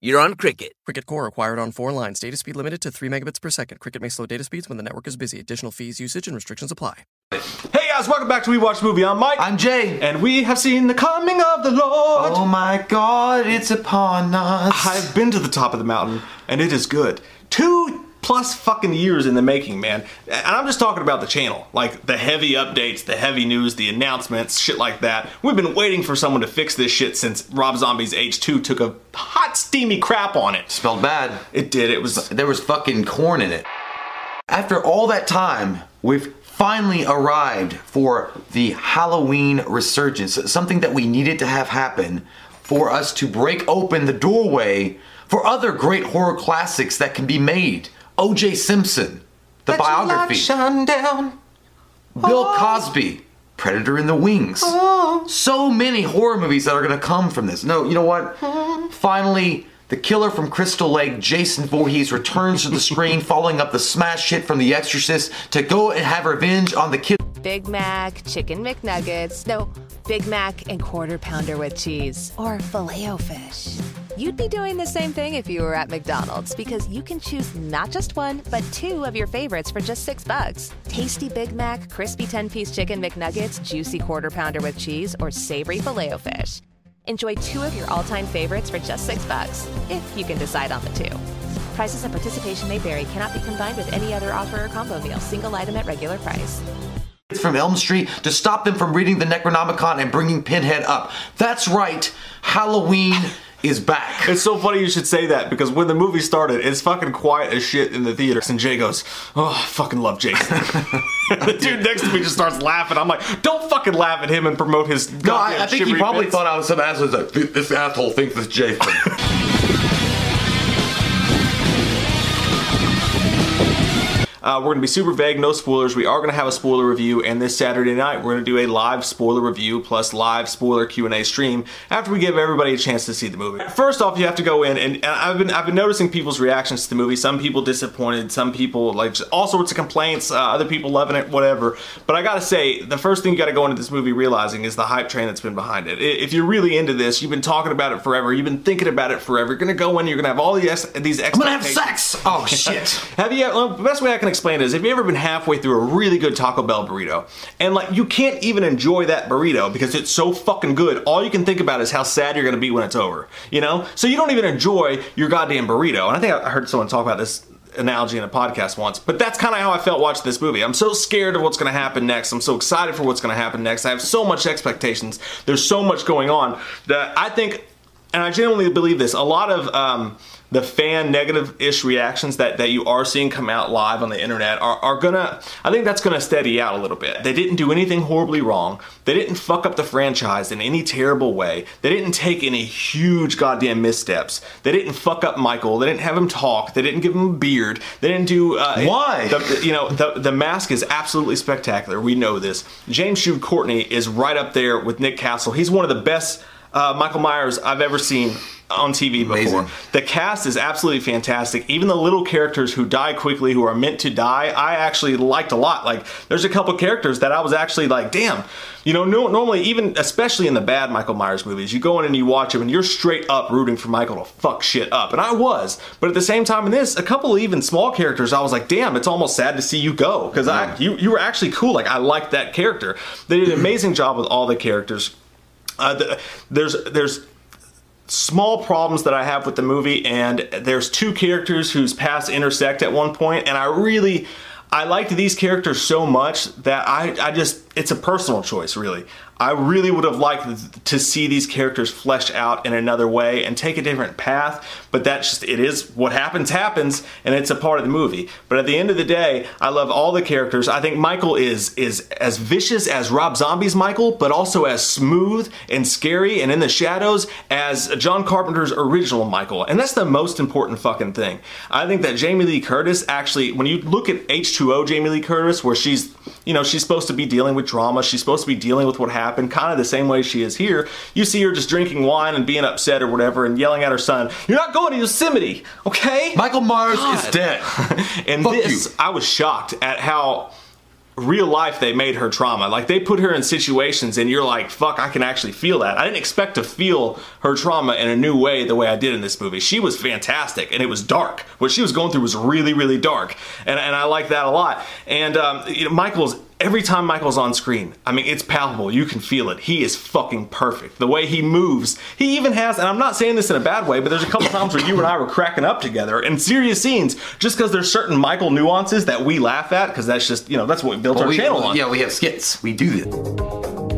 you're on Cricket. Cricket Core acquired on four lines. Data speed limited to 3 megabits per second. Cricket may slow data speeds when the network is busy. Additional fees, usage, and restrictions apply. Hey guys, welcome back to We Watch Movie. I'm Mike. I'm Jay. and we have seen the coming of the Lord. Oh my god, it's upon us. I've been to the top of the mountain, and it is good. Two plus fucking years in the making, man. And I'm just talking about the channel. Like the heavy updates, the heavy news, the announcements, shit like that. We've been waiting for someone to fix this shit since Rob Zombie's H2 took a hot, steamy crap on it. Spelled bad. It did. It was. There was fucking corn in it. After all that time, we've finally arrived for the Halloween resurgence. Something that we needed to have happen for us to break open the doorway for other great horror classics that can be made. O.J. Simpson, the biography. shine down. Bill oh. Cosby, Predator in the Wings. Oh. So many horror movies that are gonna come from this. No, you know what? Hmm. Finally, the killer from Crystal Lake, Jason Voorhees, returns to the screen following up the smash hit from The Exorcist to go and have revenge on the kid. Big Mac, Chicken McNuggets, no, Big Mac and Quarter Pounder with cheese, or filet fish. You'd be doing the same thing if you were at McDonald's because you can choose not just one, but two of your favorites for just six bucks. Tasty Big Mac, crispy 10 piece chicken McNuggets, juicy Quarter Pounder with cheese, or savory filet fish. Enjoy two of your all time favorites for just six bucks, if you can decide on the two. Prices and participation may vary, cannot be combined with any other offer or combo meal, single item at regular price. from Elm Street to stop them from reading the Necronomicon and bringing Pinhead up. That's right, Halloween is back. It's so funny you should say that because when the movie started, it's fucking quiet as shit in the theater. And Jay goes, "Oh, I fucking love Jason." the dude next to me just starts laughing. I'm like, "Don't fucking laugh at him and promote his." No, I, I think he probably bits. thought I was some asshole. He's like, "This- this asshole thinks it's Jason. Uh, we're going to be super vague, no spoilers. We are going to have a spoiler review, and this Saturday night we're going to do a live spoiler review plus live spoiler Q and A stream after we give everybody a chance to see the movie. First off, you have to go in, and, and I've been I've been noticing people's reactions to the movie. Some people disappointed, some people like just all sorts of complaints. Uh, other people loving it, whatever. But I got to say, the first thing you got to go into this movie realizing is the hype train that's been behind it. If you're really into this, you've been talking about it forever. You've been thinking about it forever. You're going to go in, you're going to have all these these I'm gonna have sex. Oh shit. Have you? Well, the best way I can explain is: Have you ever been halfway through a really good Taco Bell burrito, and like you can't even enjoy that burrito because it's so fucking good. All you can think about is how sad you're gonna be when it's over. You know, so you don't even enjoy your goddamn burrito. And I think I heard someone talk about this analogy in a podcast once, but that's kind of how I felt watching this movie. I'm so scared of what's going to happen next. I'm so excited for what's going to happen next. I have so much expectations. There's so much going on that I think, and I genuinely believe this, a lot of um, the fan negative-ish reactions that, that you are seeing come out live on the internet are, are gonna, I think that's gonna steady out a little bit. They didn't do anything horribly wrong. They didn't fuck up the franchise in any terrible way. They didn't take any huge goddamn missteps. They didn't fuck up Michael. They didn't have him talk. They didn't give him a beard. They didn't do. Uh, Why? The, you know, the, the mask is absolutely spectacular. We know this. James Jude Courtney is right up there with Nick Castle. He's one of the best uh, Michael Myers I've ever seen on TV before. Amazing. The cast is absolutely fantastic. Even the little characters who die quickly, who are meant to die, I actually liked a lot. Like, there's a couple characters that I was actually like, damn. You know, no, normally, even especially in the bad Michael Myers movies, you go in and you watch them and you're straight up rooting for Michael to fuck shit up. And I was. But at the same time, in this, a couple of even small characters, I was like, damn, it's almost sad to see you go. Because I you, you were actually cool. Like, I liked that character. They did an amazing job with all the characters. Uh, the, there's there's small problems that I have with the movie, and there's two characters whose paths intersect at one point, and I really I liked these characters so much that I I just it's a personal choice, really. I really would have liked to see these characters fleshed out in another way and take a different path, but that's just, it is what happens, happens, and it's a part of the movie. But at the end of the day, I love all the characters. I think Michael is, is as vicious as Rob Zombie's Michael, but also as smooth and scary and in the shadows as John Carpenter's original Michael. And that's the most important fucking thing. I think that Jamie Lee Curtis actually, when you look at H2O Jamie Lee Curtis, where she's, you know, she's supposed to be dealing with drama, she's supposed to be dealing with what happened kind of the same way she is here. You see her just drinking wine and being upset or whatever and yelling at her son, You're not going to Yosemite, okay? Michael Mars God. is dead. and Fuck this, you. I was shocked at how real life they made her trauma. Like they put her in situations and you're like, fuck, I can actually feel that. I didn't expect to feel her trauma in a new way the way I did in this movie. She was fantastic and it was dark. What she was going through was really, really dark. And, and I like that a lot. And um, you know, Michael's every time Michael's on screen, I mean, it's palpable. You can feel it. He is fucking perfect. The way he moves. He even has, and I'm not saying this in a bad way, but there's a couple times where you and I were cracking up together in serious scenes just because there's certain Michael nuances that we laugh at because that's just, you know, that's what we built well, our we, channel on. Yeah, we have skits. We do this.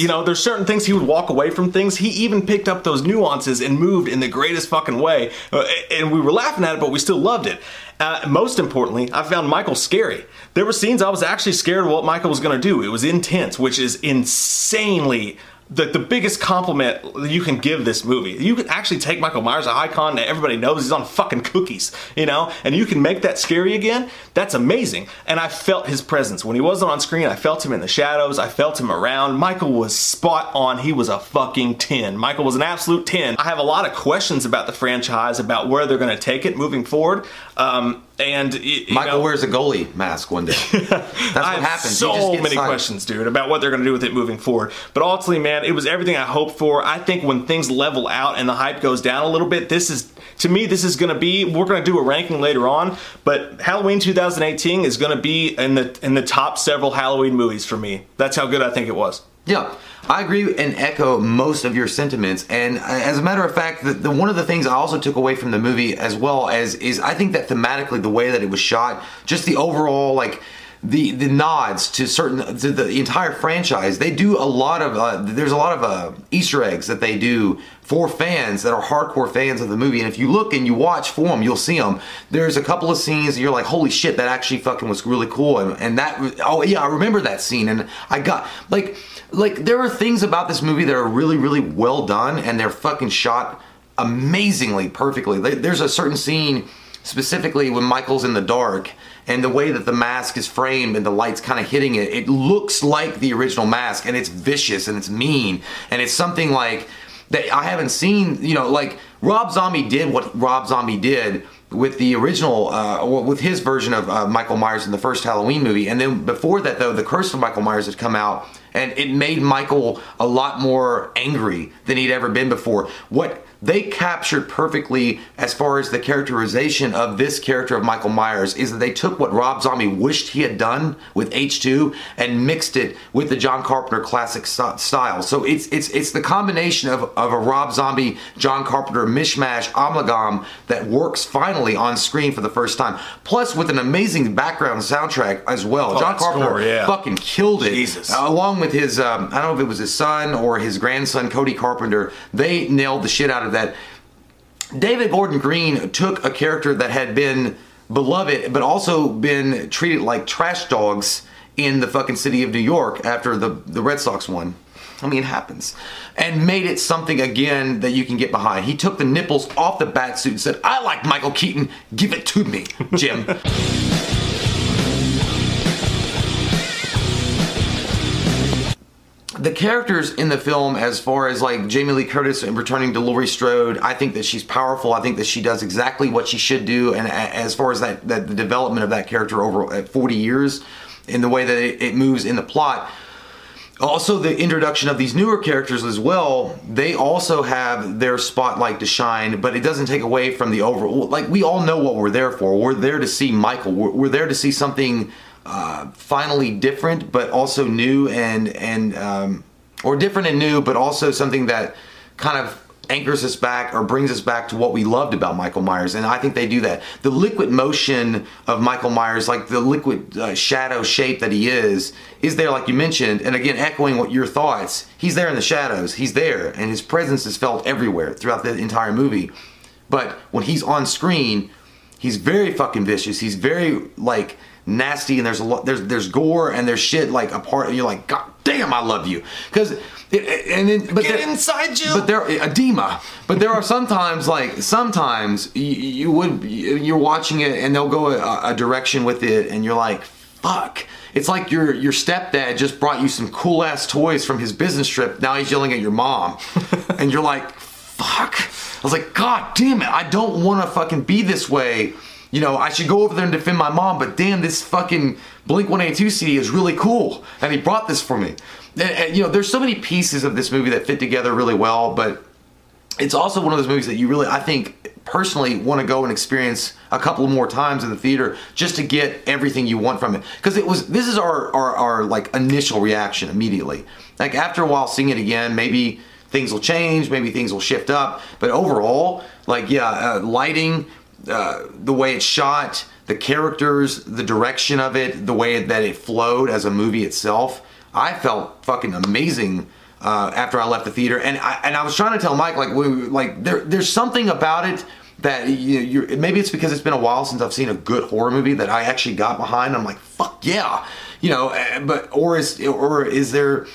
You know, there's certain things he would walk away from things. He even picked up those nuances and moved in the greatest fucking way. Uh, and we were laughing at it, but we still loved it. Uh, most importantly, I found Michael scary. There were scenes I was actually scared of what Michael was going to do. It was intense, which is insanely the, the biggest compliment you can give this movie. You can actually take Michael Myers, an icon that everybody knows he's on fucking cookies, you know, and you can make that scary again. That's amazing. And I felt his presence. When he wasn't on screen, I felt him in the shadows. I felt him around. Michael was spot on. He was a fucking 10. Michael was an absolute 10. I have a lot of questions about the franchise, about where they're going to take it moving forward. Um, and Michael know, wears a goalie mask one day. That's what happens. So many signed. questions, dude, about what they're going to do with it moving forward. But ultimately, man, it was everything I hoped for. I think when things level out and the hype goes down a little bit, this is to me, this is going to be. We're going to do a ranking later on, but Halloween 2018 is going to be in the in the top several Halloween movies for me. That's how good I think it was. Yeah, I agree and echo most of your sentiments. And uh, as a matter of fact, the, the, one of the things I also took away from the movie, as well as is, I think that thematically, the way that it was shot, just the overall like the the nods to certain to the entire franchise. They do a lot of uh, there's a lot of uh, Easter eggs that they do for fans that are hardcore fans of the movie. And if you look and you watch for them, you'll see them. There's a couple of scenes you're like, holy shit, that actually fucking was really cool. And, and that oh yeah, I remember that scene. And I got like like there are things about this movie that are really really well done and they're fucking shot amazingly perfectly. There's a certain scene specifically when Michael's in the dark and the way that the mask is framed and the light's kind of hitting it, it looks like the original mask and it's vicious and it's mean and it's something like that I haven't seen, you know, like Rob Zombie did what Rob Zombie did with the original, uh, with his version of uh, Michael Myers in the first Halloween movie. And then before that, though, The Curse of Michael Myers had come out, and it made Michael a lot more angry than he'd ever been before. What they captured perfectly as far as the characterization of this character of Michael Myers is that they took what Rob Zombie wished he had done with H2 and mixed it with the John Carpenter classic style. So it's it's it's the combination of, of a Rob Zombie John Carpenter mishmash amalgam that works finally on screen for the first time. Plus with an amazing background soundtrack as well. Oh, John Carpenter score, yeah. fucking killed it. Jesus. Uh, along with his um, I don't know if it was his son or his grandson Cody Carpenter, they nailed the shit out of that David Gordon Green took a character that had been beloved, but also been treated like trash dogs in the fucking city of New York after the, the Red Sox won. I mean, it happens. And made it something again that you can get behind. He took the nipples off the bat suit and said, I like Michael Keaton. Give it to me, Jim. the characters in the film, as far as like Jamie Lee Curtis and returning to Laurie Strode, I think that she's powerful. I think that she does exactly what she should do. And as far as that, that the development of that character over 40 years, in the way that it, moves in the plot, also the introduction of these newer characters as well they also have their spotlight to shine but it doesn't take away from the overall like we all know what we're there for we're there to see michael we're, we're there to see something uh, finally different, but also new and and um, or different and new, but also something that kind of anchors us back or brings us back to what we loved about Michael Myers. And I think they do that. The liquid motion of Michael Myers, like the liquid uh, shadow shape that he is, is there, like you mentioned. And again, echoing what your thoughts, he's there in the shadows. He's there, and his presence is felt everywhere throughout the entire movie. But when he's on screen, he's very fucking vicious. He's very like nasty, and there's a lot, there's there's gore and there's shit like apart. And you're like, God damn, I love you, because and then but Get there- inside you. But there edema. But there are sometimes like sometimes you, you would you're watching it and they'll go a, a direction with it, and you're like, fuck. It's like your your stepdad just brought you some cool ass toys from his business trip. Now he's yelling at your mom, and you're like, fuck. I was like, God damn it! I don't want to fucking be this way. You know, I should go over there and defend my mom, but damn, this fucking Blink 182 CD is really cool, and he brought this for me. And, and, you know, there's so many pieces of this movie that fit together really well, but it's also one of those movies that you really, I think, personally want to go and experience a couple more times in the theater just to get everything you want from it. Because it was, this is our, our, our like initial reaction immediately. Like after a while, seeing it again, maybe things will change, maybe things will shift up. But overall, like yeah, uh, lighting, uh, the way it's shot, the characters, the direction of it, the way that it flowed as a movie itself, I felt fucking amazing uh, after I left the theater. And I and I was trying to tell Mike like we, like there there's something about it that you, you're maybe it's because it's been a while since I've seen a good horror movie that I actually got behind. I'm like fuck yeah, you know. eh, But or is or is there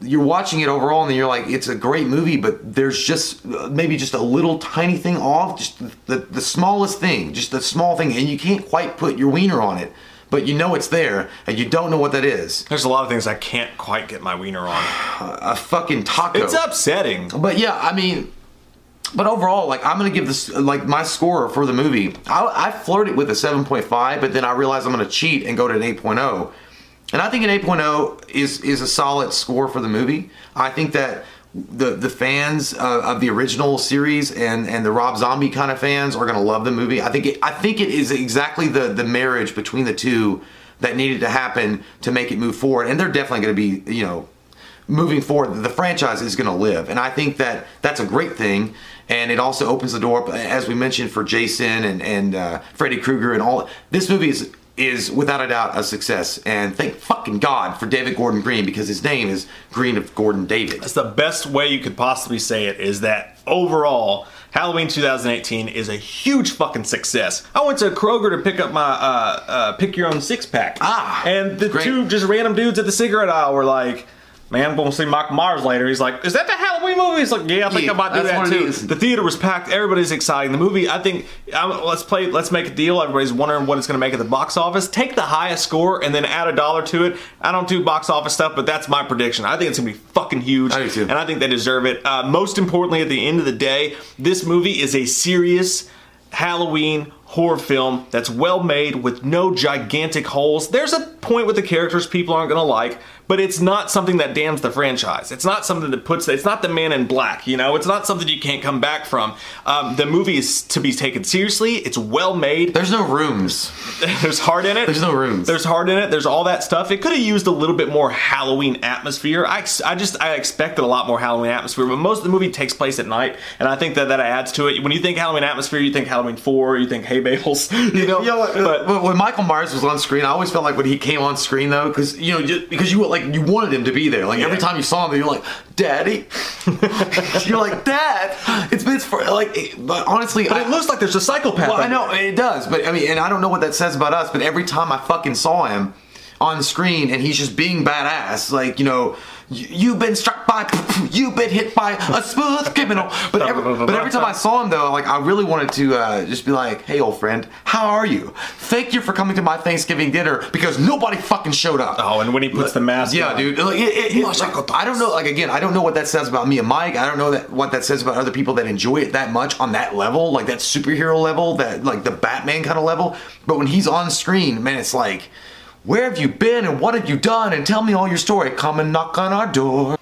you're watching it overall and then you're like it's a great movie but there's just maybe just a little tiny thing off just the, the smallest thing just the small thing and you can't quite put your wiener on it but you know it's there and you don't know what that is There's a lot of things I can't quite get my wiener on. a fucking taco It's upsetting. but yeah i mean but overall like i'm gonna give this like my score for the movie i, I flirted with a 7.5 but then i realized i'm gonna cheat and go to an 8.0 and I think an 8.0 is is a solid score for the movie. I think that the the fans of the original series and and the Rob Zombie kind of fans are going to love the movie. I think it, I think it is exactly the the marriage between the two that needed to happen to make it move forward. And they're definitely going to be, you know, moving forward, the franchise is going to live, and I think that that's a great thing. And it also opens the door, as we mentioned, for Jason and and uh, Freddy Krueger and all. This movie is is without a doubt a success, and thank fucking God for David Gordon Green because his name is Green of Gordon David. That's the best way you could possibly say it is that overall, Halloween 2018 is a huge fucking success. I went to Kroger to pick up my uh, uh, pick your own six pack. Ah, and the great. two just random dudes at the cigarette aisle were like, Man, I'm gonna see Michael Myers later. He's like, "Is that the Halloween movie?" He's like, "Yeah, I think Yeah, I might do that too." The theater was packed. Everybody's excited. The movie, I think, um, let's play. Let's make a deal. Everybody's wondering what it's gonna make at the box office. Take the highest score and then add a dollar to it. I don't do box office stuff, but that's my prediction. I think it's gonna be fucking huge, I do too. and I think they deserve it. Uh, most importantly, at the end of the day, this movie is a serious Halloween horror film that's well made with no gigantic holes. There's a point with the characters people aren't gonna like, but it's not something that damns the franchise. It's not something that puts. It's not the Man in Black. You know, it's not something you can't come back from. Um, the movie is to be taken seriously. It's well made. There's no rooms. There's heart in it. There's no rooms. There's heart in it. There's all that stuff. It could have used a little bit more Halloween atmosphere. I, I just I expected a lot more Halloween atmosphere, but most of the movie takes place at night, and I think that that adds to it. When you think Halloween atmosphere, you think Halloween Four, you think hay bales, you know. You know what? but when- when Michael Myers was on screen, I always felt like when he came on screen though, because you know, just, because you like you wanted him to be there. Like every time you saw him, you're like, "Daddy," you're like, "Dad." It's been for like, but honestly, but I, it looks like there's a psychopath. Well, I know there. it does, but I mean, and I don't know what that says about us. But every time I fucking saw him on screen, and he's just being badass, like you know. "You- You've been struck by, you've been hit by a smooth criminal. But every, but every time I saw him, though, like I really wanted to uh, just be like, "Hey, old friend, how are you? Thank you for coming to my Thanksgiving dinner because nobody fucking showed up." Oh, and when he puts the mask Yeah, on. dude. Like, it, it- like, I don't know. Like again, I don't know what that says about me and Mike. I don't know that what that says about other people that enjoy it that much on that level, like that superhero level, that like the Batman kind of level. But when he's on screen, man, it's like, where have you been and what have you done? And tell me all your story. Come and knock on our door.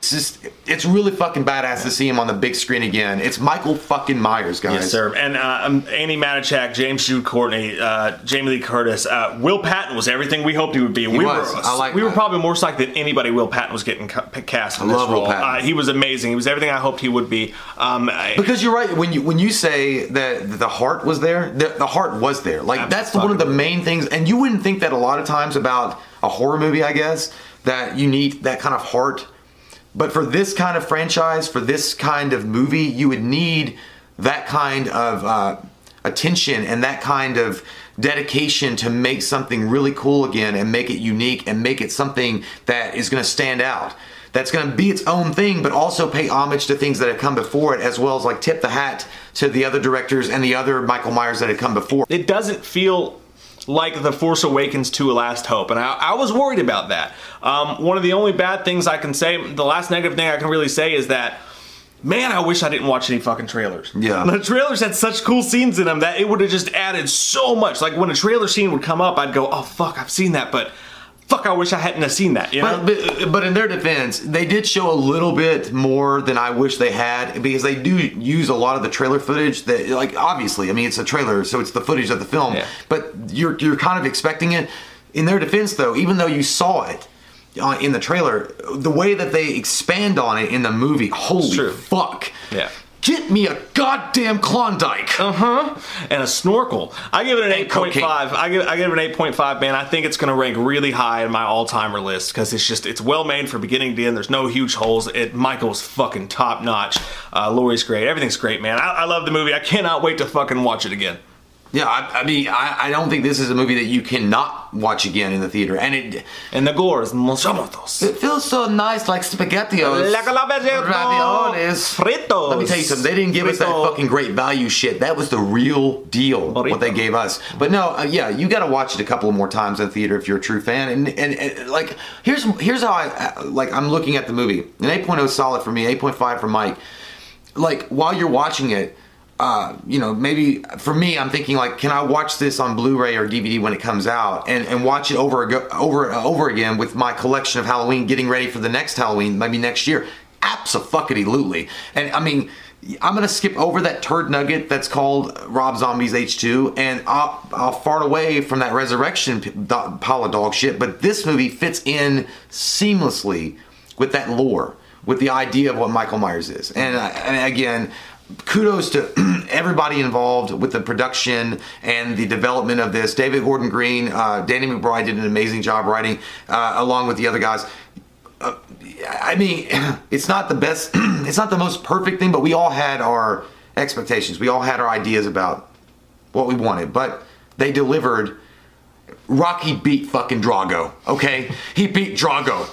Just, it's really fucking badass to see him on the big screen again. It's Michael fucking Myers, guys. Yes, sir. And uh, um, Andi Matichak, James Jude Courtney, uh, Jamie Lee Curtis, uh, Will Patton was everything we hoped he would be. we was. were, I like we were probably more psyched than anybody. Will Patton was getting cast in I this love Will role. Patton. Uh, he was amazing. He was everything I hoped he would be. Um, I- Because you're right when you when you say that the heart was there, the, the heart was there. Like that's one of the main things, and you wouldn't think that a lot of times about a horror movie, I guess, that you need that kind of heart. But for this kind of franchise, for this kind of movie, you would need that kind of uh, attention and that kind of dedication to make something really cool again and make it unique and make it something that is going to stand out. That's going to be its own thing, but also pay homage to things that have come before it, as well as like tip the hat to the other directors and the other Michael Myers that had come before. it doesn't feel like The Force Awakens to A Last Hope, and I, I was worried about that. Um, one of the only bad things I can say, the last negative thing I can really say is that. Man, I wish I didn't watch any fucking trailers. Yeah. The trailers had such cool scenes in them that it would have just added so much. Like when a trailer scene would come up, I'd go, oh fuck, I've seen that, but fuck, I wish I hadn't have seen that. You know? But, but but in their defense, they did show a little bit more than I wish they had because they do use a lot of the trailer footage. That like obviously, I mean it's a trailer, so it's the footage of the film. Yeah. But you're you're kind of expecting it. In their defense, though, even though you saw it uh, in the trailer, the way that they expand on it in the movie, holy fuck! Yeah. Get me a goddamn Klondike. Uh huh. And a snorkel. I give it an eight point five. I give I give it an eight point five. Man, I think it's going to rank really high in my all timer list because it's just it's well made from beginning to end. There's no huge holes. It Michael's fucking top notch. Uh, Laurie's great. Everything's great, man. I, I love the movie. I cannot wait to fucking watch it again. Yeah, I, I mean, I, I don't think this is a movie that you cannot watch again in the theater, and it. And the gore is monstruosos. It feels so nice, like spaghettios. Like a la vegeta- raviolis. Fritos. Let me tell you something. They didn't give us that fucking great value shit. That was the real deal. What they gave us. But no, uh, yeah, you got to watch it a couple more times in the theater if you're a true fan. And, and, and like, here's here's how I uh, like. I'm looking at the movie. An 8.0 is solid for me. 8.5 for Mike. Like while you're watching it. Uh, you know, maybe for me, I'm thinking like, can I watch this on Blu-ray or DVD when it comes out, and, and watch it over over over again with my collection of Halloween, getting ready for the next Halloween, maybe next year? Absolutely. And I mean, I'm gonna skip over that turd nugget that's called Rob Zombie's H2, and I'll, I'll fart away from that resurrection pile of dog shit. But this movie fits in seamlessly with that lore, with the idea of what Michael Myers is. And, uh, and again, kudos to everybody involved with the production and the development of this. David Gordon Green, uh, Danny McBride did an amazing job writing, uh, along with the other guys. Uh, I mean, it's not the best, it's not the most perfect thing, but we all had our expectations. We all had our ideas about what we wanted, but they delivered. Rocky beat fucking Drago, okay? He beat Drago.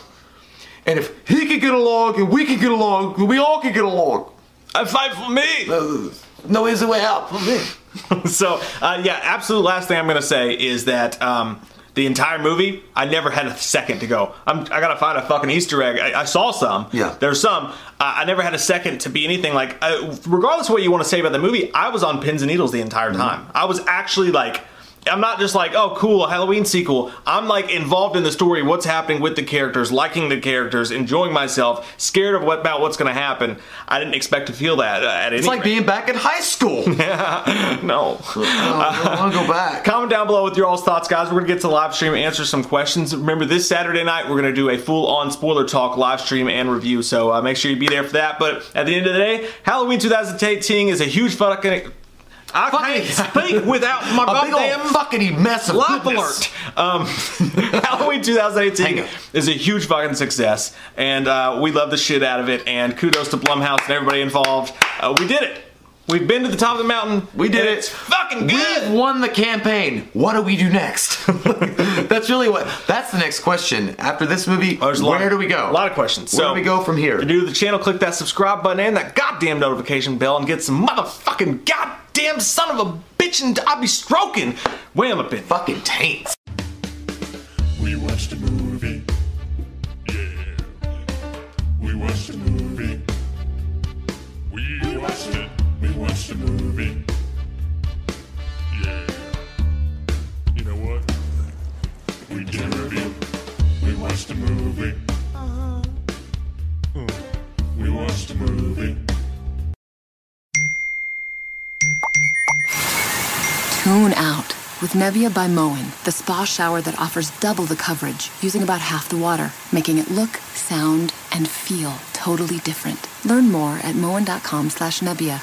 And if he could get along and we could get along, we all could get along. I fight for me. No easy way out for me. so uh, yeah, absolute last thing I'm gonna say is that um, the entire movie, I never had a second to go. I'm, I gotta find a fucking Easter egg. I, I saw some. Yeah. there's some. Uh, I never had a second to be anything like. Uh, regardless of what you want to say about the movie, I was on pins and needles the entire time. I was actually like. I'm not just like, oh, cool, a Halloween sequel. I'm like involved in the story, what's happening with the characters, liking the characters, enjoying myself, scared of what about what's going to happen. I didn't expect to feel that uh, at It's like rate. being back in high school. no. I want to go back. Comment down below with your all's thoughts, guys. We're gonna get to the live stream, answer some questions. Remember, this Saturday night we're gonna do a full-on spoiler talk live stream and review. So uh, make sure you be there for that. But at the end of the day, Halloween 2018 is a huge fucking. I can't speak without my goddamn fucking mess of Life goodness. alert! Um, Halloween 2018 is a huge fucking success, and uh, we love the shit out of it. And kudos to Blumhouse and everybody involved. Uh, we did it. We've been to the top of the mountain. We did it. It's fucking good. We've won the campaign. What do we do next? that's really what. That's the next question. After this movie, Oh, where do we go? A lot of questions. Where so do we go from here? To do the channel, click that subscribe button and that goddamn notification bell and get some motherfucking goddamn son of a bitch and I'll be stroking. Wham up in. Fucking taints. We watched a movie. With Nebia by Moen, the spa shower that offers double the coverage using about half the water, making it look, sound, and feel totally different. Learn more at moen.com slash nebia.